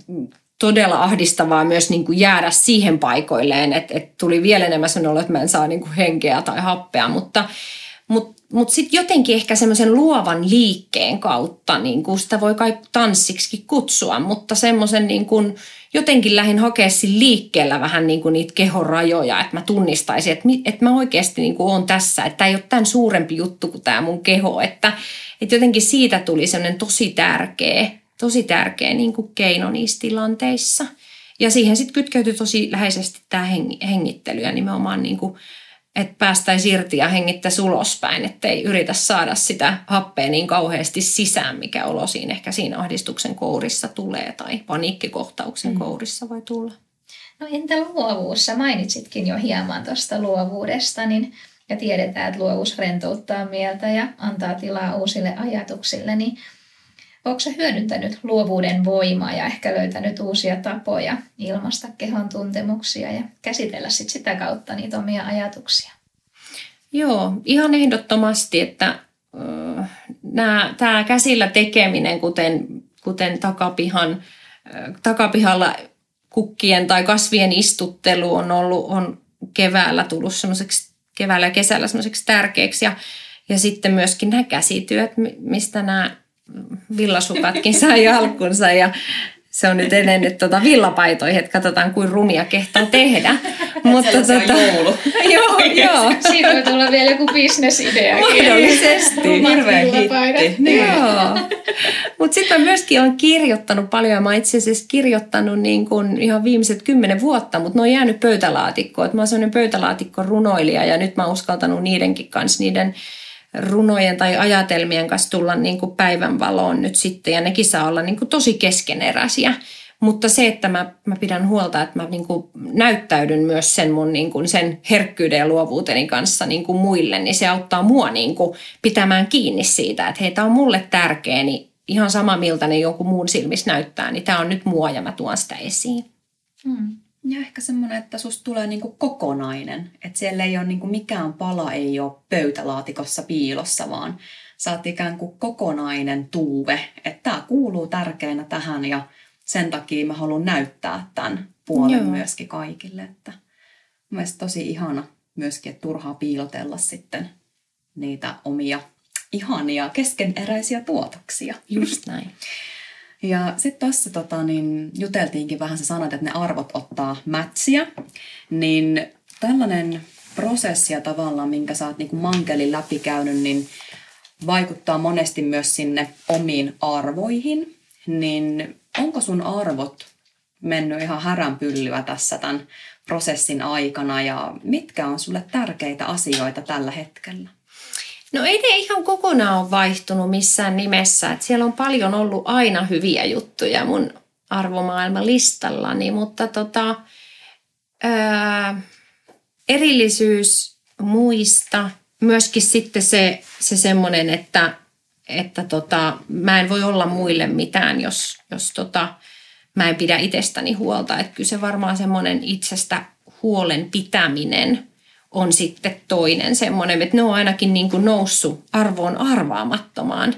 todella ahdistavaa myös niin kuin jäädä siihen paikoilleen, että, että tuli vielä enemmän sellainen olo, että mä en saa niin kuin henkeä tai happea, mutta mutta mut sitten jotenkin ehkä semmoisen luovan liikkeen kautta, niin kuin sitä voi kai tanssiksi kutsua, mutta semmoisen niin kuin, jotenkin lähdin hakea liikkeellä vähän niin kuin niitä kehorajoja, että mä tunnistaisin, että, että mä oikeasti niin kuin on tässä, että tämä ei ole tämän suurempi juttu kuin tämä mun keho, että, että jotenkin siitä tuli semmoinen tosi tärkeä, tosi tärkeä niin kuin keino niissä tilanteissa. Ja siihen sitten kytkeytyi tosi läheisesti tämä hengittely ja nimenomaan niin kuin että päästäisiin irti ja hengittäisi ulospäin, ettei yritä saada sitä happea niin kauheasti sisään, mikä olo siinä ehkä siinä ahdistuksen kourissa tulee tai paniikkikohtauksen mm. kourissa voi tulla. No entä luovuus? Sä mainitsitkin jo hieman tuosta luovuudesta, niin ja tiedetään, että luovuus rentouttaa mieltä ja antaa tilaa uusille ajatuksille, niin Onko se hyödyntänyt luovuuden voimaa ja ehkä löytänyt uusia tapoja ilmaista kehon tuntemuksia ja käsitellä sit sitä kautta niitä omia ajatuksia? Joo, ihan ehdottomasti, että tämä käsillä tekeminen, kuten, kuten takapihan, takapihalla kukkien tai kasvien istuttelu on ollut on keväällä tullut semmoiseksi keväällä ja kesällä semmoiseksi tärkeäksi ja, ja sitten myöskin nämä käsityöt, mistä nämä villasupatkin sai alkunsa ja se on nyt edennyt tuota villapaitoihin, että katsotaan kuin rumia kehtaa tehdä. Mutta se tota, joulu. joo, joo. Siinä voi tulla vielä joku bisnesidea. Mahdollisesti. Hirveä hitti. Niin. Joo. Mutta sitten myöskin on kirjoittanut paljon, ja mä itse asiassa kirjoittanut niin kuin ihan viimeiset kymmenen vuotta, mutta ne on jäänyt pöytälaatikkoon. Mä oon sellainen pöytälaatikko runoilija ja nyt mä oon uskaltanut niidenkin kanssa niiden runojen tai ajatelmien kanssa tulla niin kuin päivänvaloon nyt sitten ja nekin saa olla niin kuin tosi keskeneräisiä. Mutta se, että mä, mä pidän huolta, että mä niin kuin näyttäydyn myös sen mun niin kuin sen herkkyyden ja luovuuteni kanssa niin kuin muille, niin se auttaa mua niin kuin pitämään kiinni siitä, että hei, tämä on mulle tärkeä, niin ihan sama miltä ne joku muun silmissä näyttää, niin tämä on nyt mua ja mä tuon sitä esiin. Mm. Ja ehkä semmoinen, että susta tulee niinku kokonainen. Että siellä ei ole niinku mikään pala ei ole pöytälaatikossa piilossa, vaan sä oot ikään kuin kokonainen tuuve. Että tämä kuuluu tärkeänä tähän ja sen takia mä haluan näyttää tämän puolen Joo. myöskin kaikille. Että mielestäni tosi ihana myöskin, että turhaa piilotella sitten niitä omia ihania keskeneräisiä tuotoksia. Just näin. Ja sitten tuossa tota, niin juteltiinkin vähän, sä sanoit, että ne arvot ottaa mätsiä, niin tällainen prosessi ja tavallaan, minkä sä oot niin mankelin läpikäynyt, niin vaikuttaa monesti myös sinne omiin arvoihin. Niin onko sun arvot mennyt ihan häränpyllyä tässä tämän prosessin aikana ja mitkä on sulle tärkeitä asioita tällä hetkellä? No ei ne ihan kokonaan ole vaihtunut missään nimessä. Et siellä on paljon ollut aina hyviä juttuja mun arvomaailman listallani, mutta tota, ää, erillisyys muista, myöskin sitten se, se semmoinen, että, että tota, mä en voi olla muille mitään, jos, jos tota, mä en pidä itsestäni huolta. Että kyllä se varmaan semmoinen itsestä huolen pitäminen – on sitten toinen semmoinen, että ne on ainakin niin kuin noussut arvoon arvaamattomaan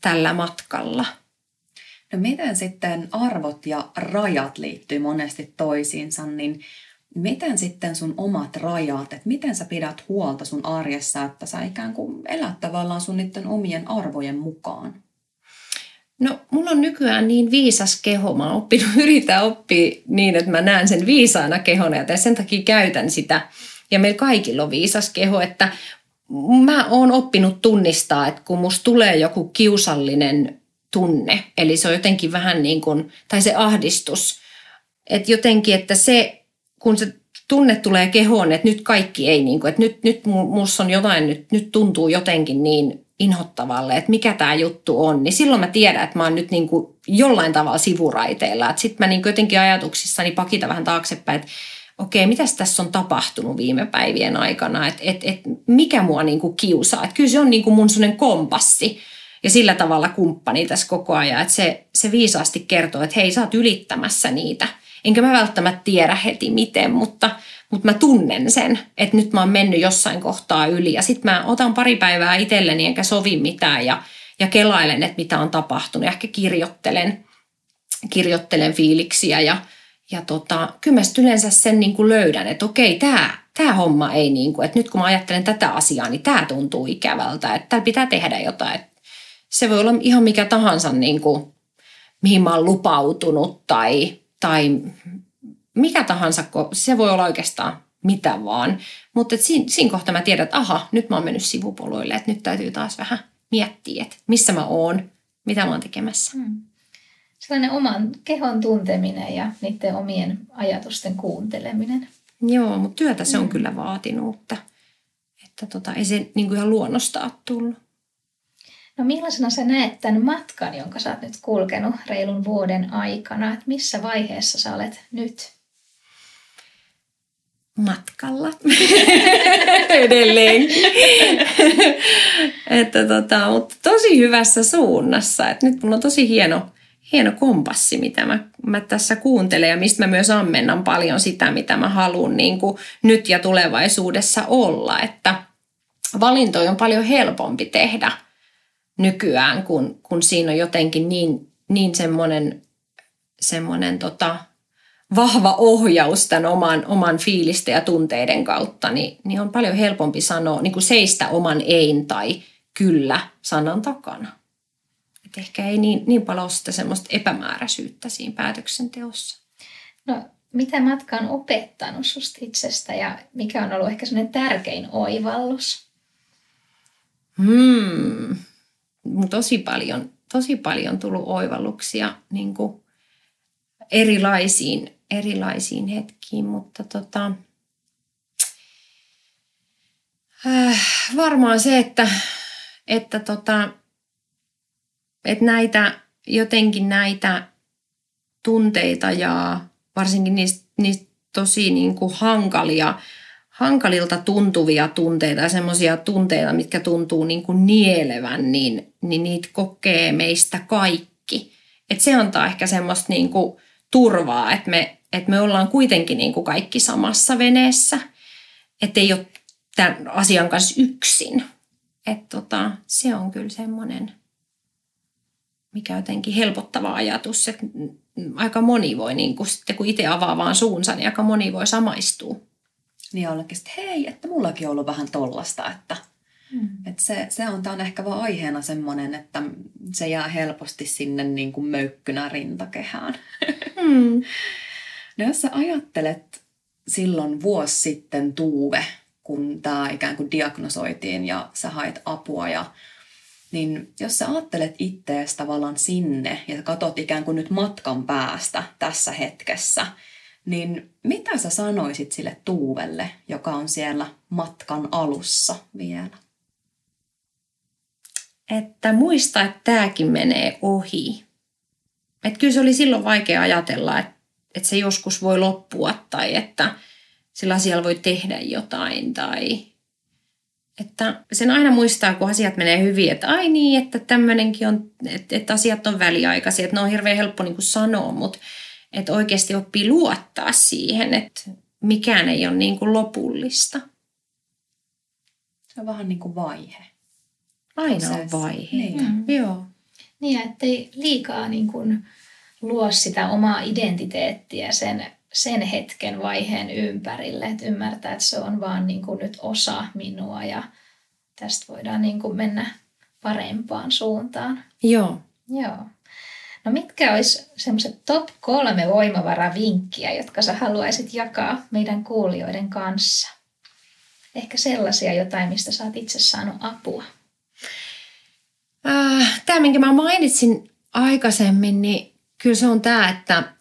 tällä matkalla. No miten sitten arvot ja rajat liittyy monesti toisiinsa, niin miten sitten sun omat rajat, että miten sä pidät huolta sun arjessa, että sä ikään kuin elät tavallaan sun niiden omien arvojen mukaan? No, mulla on nykyään niin viisas keho. Mä oon oppinut, yritän oppia niin, että mä näen sen viisaana kehona ja sen takia käytän sitä ja meillä kaikilla on viisas keho, että mä oon oppinut tunnistaa, että kun musta tulee joku kiusallinen tunne, eli se on jotenkin vähän niin kuin, tai se ahdistus, että jotenkin, että se, kun se tunne tulee kehoon, että nyt kaikki ei, niin kuin, että nyt, nyt musta on jotain, nyt, nyt tuntuu jotenkin niin inhottavalle, että mikä tämä juttu on, niin silloin mä tiedän, että mä oon nyt niin kuin jollain tavalla sivuraiteilla. Sitten mä niin jotenkin ajatuksissani pakita vähän taaksepäin, että okei, mitä tässä on tapahtunut viime päivien aikana, että et, et, mikä mua niinku kiusaa. Että kyllä se on niinku mun sellainen kompassi ja sillä tavalla kumppani tässä koko ajan, että se, se viisaasti kertoo, että hei, sä oot ylittämässä niitä. Enkä mä välttämättä tiedä heti miten, mutta, mutta mä tunnen sen, että nyt mä oon mennyt jossain kohtaa yli. Ja sitten mä otan pari päivää itselleni enkä sovi mitään ja, ja kelailen, että mitä on tapahtunut. Ja ehkä kirjoittelen, kirjoittelen fiiliksiä ja, ja tota, kyllä mä yleensä sen niin kuin löydän, että okei, tämä tää homma ei niin kuin, että nyt kun mä ajattelen tätä asiaa, niin tämä tuntuu ikävältä, että täällä pitää tehdä jotain. Että se voi olla ihan mikä tahansa, niin kuin, mihin mä oon lupautunut tai, tai mikä tahansa, se voi olla oikeastaan mitä vaan. Mutta siinä, siinä kohtaa mä tiedän, että aha, nyt mä oon mennyt sivupoluille, että nyt täytyy taas vähän miettiä, että missä mä oon, mitä mä oon tekemässä. Hmm. Sellainen oman kehon tunteminen ja niiden omien ajatusten kuunteleminen. Joo, mutta työtä se on hmm. kyllä vaatinut, että, että tota, ei se niin kuin ihan luonnosta ole tullut. No millaisena sä näet tämän matkan, jonka sä oot nyt kulkenut reilun vuoden aikana? Että missä vaiheessa sä olet nyt? matkalla edelleen. että tota, mutta tosi hyvässä suunnassa. Et nyt mulla on tosi hieno, hieno kompassi, mitä mä, mä tässä kuuntelen ja mistä mä myös ammennan paljon sitä, mitä mä haluan niin nyt ja tulevaisuudessa olla. Että valintoja on paljon helpompi tehdä nykyään, kun, kun siinä on jotenkin niin, niin semmoinen, semmoinen tota, vahva ohjaus tämän oman, oman fiilistä ja tunteiden kautta, niin, niin on paljon helpompi sanoa, niin kuin seistä oman ein tai kyllä sanan takana. Et ehkä ei niin, niin paljon sitä semmoista epämääräisyyttä siinä päätöksenteossa. No, mitä matka on opettanut susta itsestä ja mikä on ollut ehkä semmoinen tärkein oivallus? Hmm. Tosi paljon, tosi paljon tullut oivalluksia niin kuin erilaisiin erilaisiin hetkiin, mutta tota, äh, varmaan se, että, että, tota, että näitä, jotenkin näitä tunteita ja varsinkin niistä, niistä tosi niin kuin hankalia, hankalilta tuntuvia tunteita ja semmoisia tunteita, mitkä tuntuu niin kuin nielevän, niin, niin niitä kokee meistä kaikki. Et se antaa ehkä semmoista niin kuin turvaa, että me, että me ollaan kuitenkin niin kuin kaikki samassa veneessä, että ei ole tämän asian kanssa yksin. Että tota, se on kyllä semmoinen, mikä jotenkin helpottava ajatus, että aika moni voi, niin kuin sitten kun itse avaa vaan suunsa, niin aika moni voi samaistua. Niin jollekin, että hei, että mullakin on ollut vähän tollasta, että, mm. että se, se on, tämä on ehkä vaan aiheena semmoinen, että se jää helposti sinne niin kuin möykkynä rintakehään. Mm. No jos sä ajattelet silloin vuosi sitten Tuuve, kun tämä ikään kuin diagnosoitiin ja sä hait apua ja niin jos sä ajattelet ittees tavallaan sinne ja katot ikään kuin nyt matkan päästä tässä hetkessä, niin mitä sä sanoisit sille Tuuvelle, joka on siellä matkan alussa vielä? Että muista, että tämäkin menee ohi. Että kyllä se oli silloin vaikea ajatella, että, että se joskus voi loppua tai että sillä asialla voi tehdä jotain tai että sen aina muistaa, kun asiat menee hyvin, että ai niin, että tämmöinenkin on, että, että asiat on väliaikaisia, että ne on hirveän helppo niin kuin sanoa, mutta että oikeasti oppii luottaa siihen, että mikään ei ole niin kuin lopullista. Se on vähän niin kuin vaihe. Aina on vaihe. Niin. Mm. Joo. Niin, ettei liikaa niin kuin luo sitä omaa identiteettiä sen, sen hetken vaiheen ympärille. Että ymmärtää, että se on vaan niin kuin nyt osa minua ja tästä voidaan niin kuin mennä parempaan suuntaan. Joo. Joo. No mitkä olisi semmoiset top kolme voimavaravinkkiä, jotka sä haluaisit jakaa meidän kuulijoiden kanssa? Ehkä sellaisia jotain, mistä sä oot itse saanut apua. Äh, tämä, minkä mä mainitsin aikaisemmin, niin kyllä se on tämä, että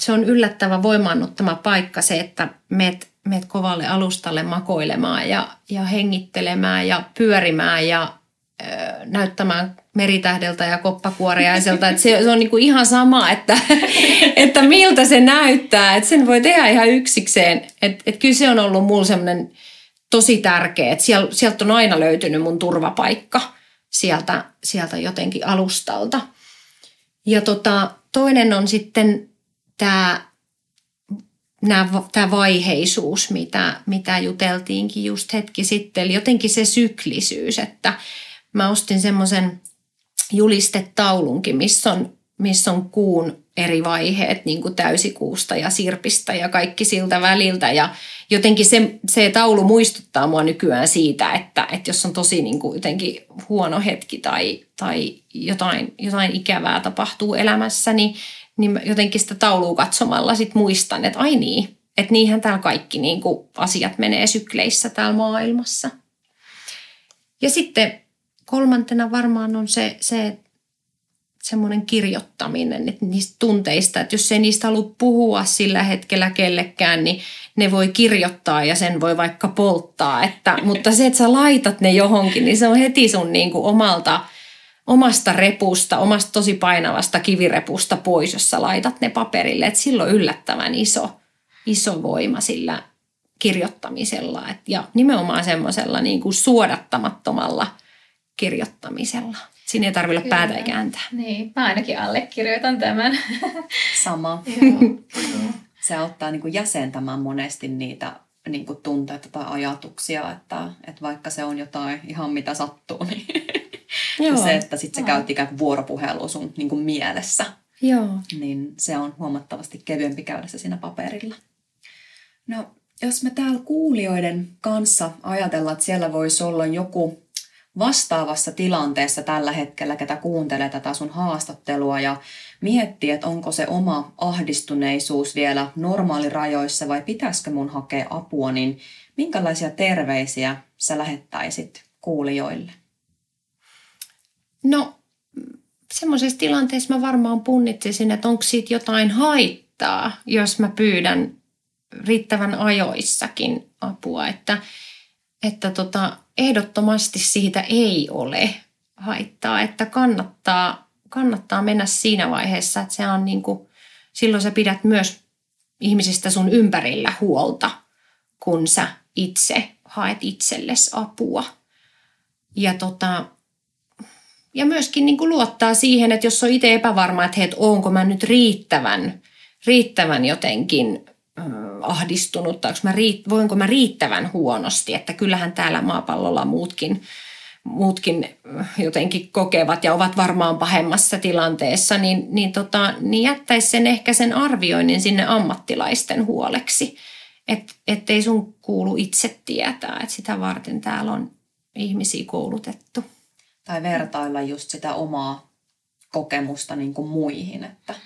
se on yllättävä voimaannuttama paikka se, että meet, meet kovalle alustalle makoilemaan ja, ja hengittelemään ja pyörimään ja ö, näyttämään meritähdeltä ja koppakuoriaiselta. Että se, se on niinku ihan sama, että, että miltä se näyttää. Että sen voi tehdä ihan yksikseen. Että et kyllä se on ollut mulla semmoinen tosi tärkeä, että sieltä on aina löytynyt mun turvapaikka – sieltä, sieltä jotenkin alustalta. Ja tota, toinen on sitten tämä tämä vaiheisuus, mitä, mitä juteltiinkin just hetki sitten. Eli jotenkin se syklisyys, että mä ostin semmoisen julistetaulunkin, missä on, missä on kuun eri vaiheet niin kuin täysikuusta ja sirpistä ja kaikki siltä väliltä. Ja jotenkin se, se taulu muistuttaa mua nykyään siitä, että, että jos on tosi niin kuin jotenkin huono hetki tai, tai jotain, jotain ikävää tapahtuu elämässä, niin, niin jotenkin sitä taulua katsomalla sit muistan, että ai niin, että niinhän täällä kaikki niin kuin asiat menee sykleissä täällä maailmassa. Ja sitten kolmantena varmaan on se, se semmoinen kirjoittaminen että niistä tunteista, että jos ei niistä halua puhua sillä hetkellä kellekään, niin ne voi kirjoittaa ja sen voi vaikka polttaa. Että, mutta se, että sä laitat ne johonkin, niin se on heti sun niin kuin omalta, omasta repusta, omasta tosi painavasta kivirepusta pois, jos sä laitat ne paperille. Että silloin yllättävän iso, iso voima sillä kirjoittamisella et, ja nimenomaan semmoisella niin kuin suodattamattomalla kirjoittamisella. Siinä ei tarvitse olla päätä eikä ääntä. Niin, mä ainakin allekirjoitan tämän. Sama. Se auttaa niin kuin jäsentämään monesti niitä niin kuin tunteita tai ajatuksia, että, että vaikka se on jotain ihan mitä sattuu, niin Joo. se, että sitten se käyt ikään kuin vuoropuhelu sun niin kuin mielessä, Joo. niin se on huomattavasti kevyempi käydä se siinä paperilla. No, jos me täällä kuulijoiden kanssa ajatellaan, että siellä voisi olla joku vastaavassa tilanteessa tällä hetkellä, ketä kuuntelee tätä sun haastattelua ja miettii, että onko se oma ahdistuneisuus vielä normaalirajoissa vai pitäisikö mun hakea apua, niin minkälaisia terveisiä sä lähettäisit kuulijoille? No, semmoisessa tilanteessa mä varmaan punnitsisin, että onko siitä jotain haittaa, jos mä pyydän riittävän ajoissakin apua, että, että tota, ehdottomasti siitä ei ole haittaa, että kannattaa, kannattaa mennä siinä vaiheessa, että se on niin kuin, silloin sä pidät myös ihmisistä sun ympärillä huolta, kun sä itse haet itsellesi apua. Ja, tota, ja myöskin niin kuin luottaa siihen, että jos on itse epävarma, että hei, onko mä nyt riittävän, riittävän jotenkin ahdistunut tai mä voinko mä riittävän huonosti, että kyllähän täällä maapallolla muutkin, muutkin jotenkin kokevat ja ovat varmaan pahemmassa tilanteessa, niin, niin, tota, niin jättäisi sen ehkä sen arvioinnin sinne ammattilaisten huoleksi. Että et ei sun kuulu itse tietää, että sitä varten täällä on ihmisiä koulutettu. Tai vertailla just sitä omaa kokemusta niin kuin muihin, että –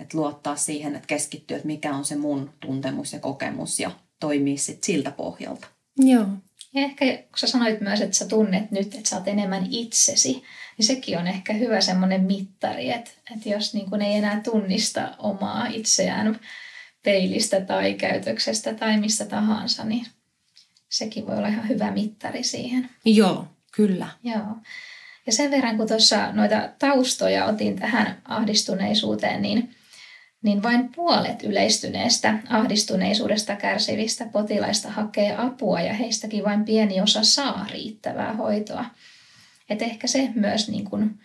että luottaa siihen, että keskittyy, että mikä on se mun tuntemus ja kokemus ja toimii sit siltä pohjalta. Joo. Ja ehkä kun sä sanoit myös, että sä tunnet nyt, että sä oot enemmän itsesi, niin sekin on ehkä hyvä semmoinen mittari, että, että jos niin kun ei enää tunnista omaa itseään peilistä tai käytöksestä tai mistä tahansa, niin sekin voi olla ihan hyvä mittari siihen. Joo, kyllä. Joo. Ja sen verran, kun tuossa noita taustoja otin tähän ahdistuneisuuteen, niin niin vain puolet yleistyneestä ahdistuneisuudesta kärsivistä potilaista hakee apua ja heistäkin vain pieni osa saa riittävää hoitoa. Et ehkä se myös niin kuin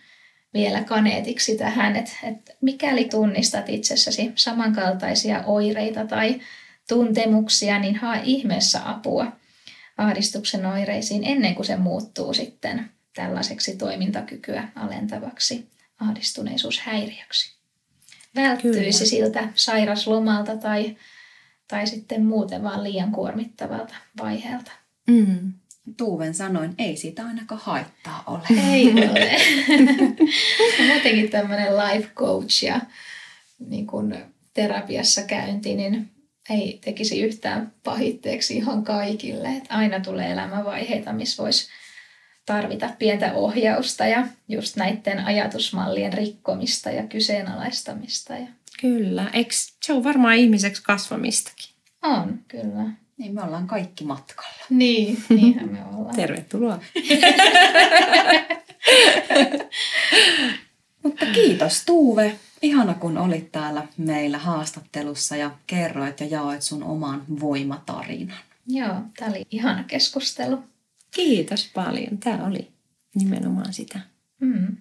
vielä kaneetiksi tähän, että, että mikäli tunnistat itsessäsi samankaltaisia oireita tai tuntemuksia, niin hae ihmeessä apua ahdistuksen oireisiin ennen kuin se muuttuu sitten tällaiseksi toimintakykyä alentavaksi ahdistuneisuushäiriöksi välttyisi Kyllä. siltä sairaslomalta tai, tai sitten muuten vaan liian kuormittavalta vaiheelta. Mm. Tuuven sanoin, ei siitä ainakaan haittaa ole. Ei ole. Muutenkin tämmöinen life coach ja niin kun terapiassa käynti, niin ei tekisi yhtään pahitteeksi ihan kaikille. Että aina tulee elämänvaiheita, missä voisi tarvita pientä ohjausta ja just näiden ajatusmallien rikkomista ja kyseenalaistamista. Ja... Kyllä, Eikö, se on varmaan ihmiseksi kasvamistakin. On, kyllä. Niin me ollaan kaikki matkalla. Niin, niinhän me ollaan. Tervetuloa. Mutta kiitos Tuuve. Ihana kun olit täällä meillä haastattelussa ja kerroit ja jaoit sun oman voimatarinan. Joo, tämä oli ihana keskustelu. Kiitos paljon. Tämä oli nimenomaan sitä. Mm.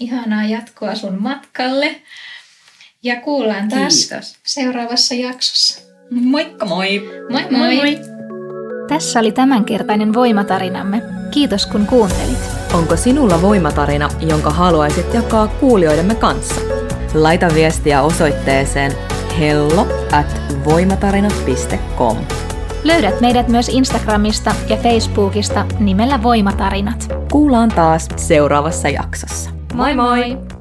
Ihanaa jatkoa sun matkalle. Ja kuullaan taas Kiitos. seuraavassa jaksossa. Moikka moi! Moi moi! moi, moi. Tässä oli tämänkertainen voimatarinamme. Kiitos kun kuuntelit. Onko sinulla voimatarina, jonka haluaisit jakaa kuulijoidemme kanssa? Laita viestiä osoitteeseen hello at voimatarinat.com. Löydät meidät myös Instagramista ja Facebookista nimellä Voimatarinat. Kuullaan taas seuraavassa jaksossa. Moi moi!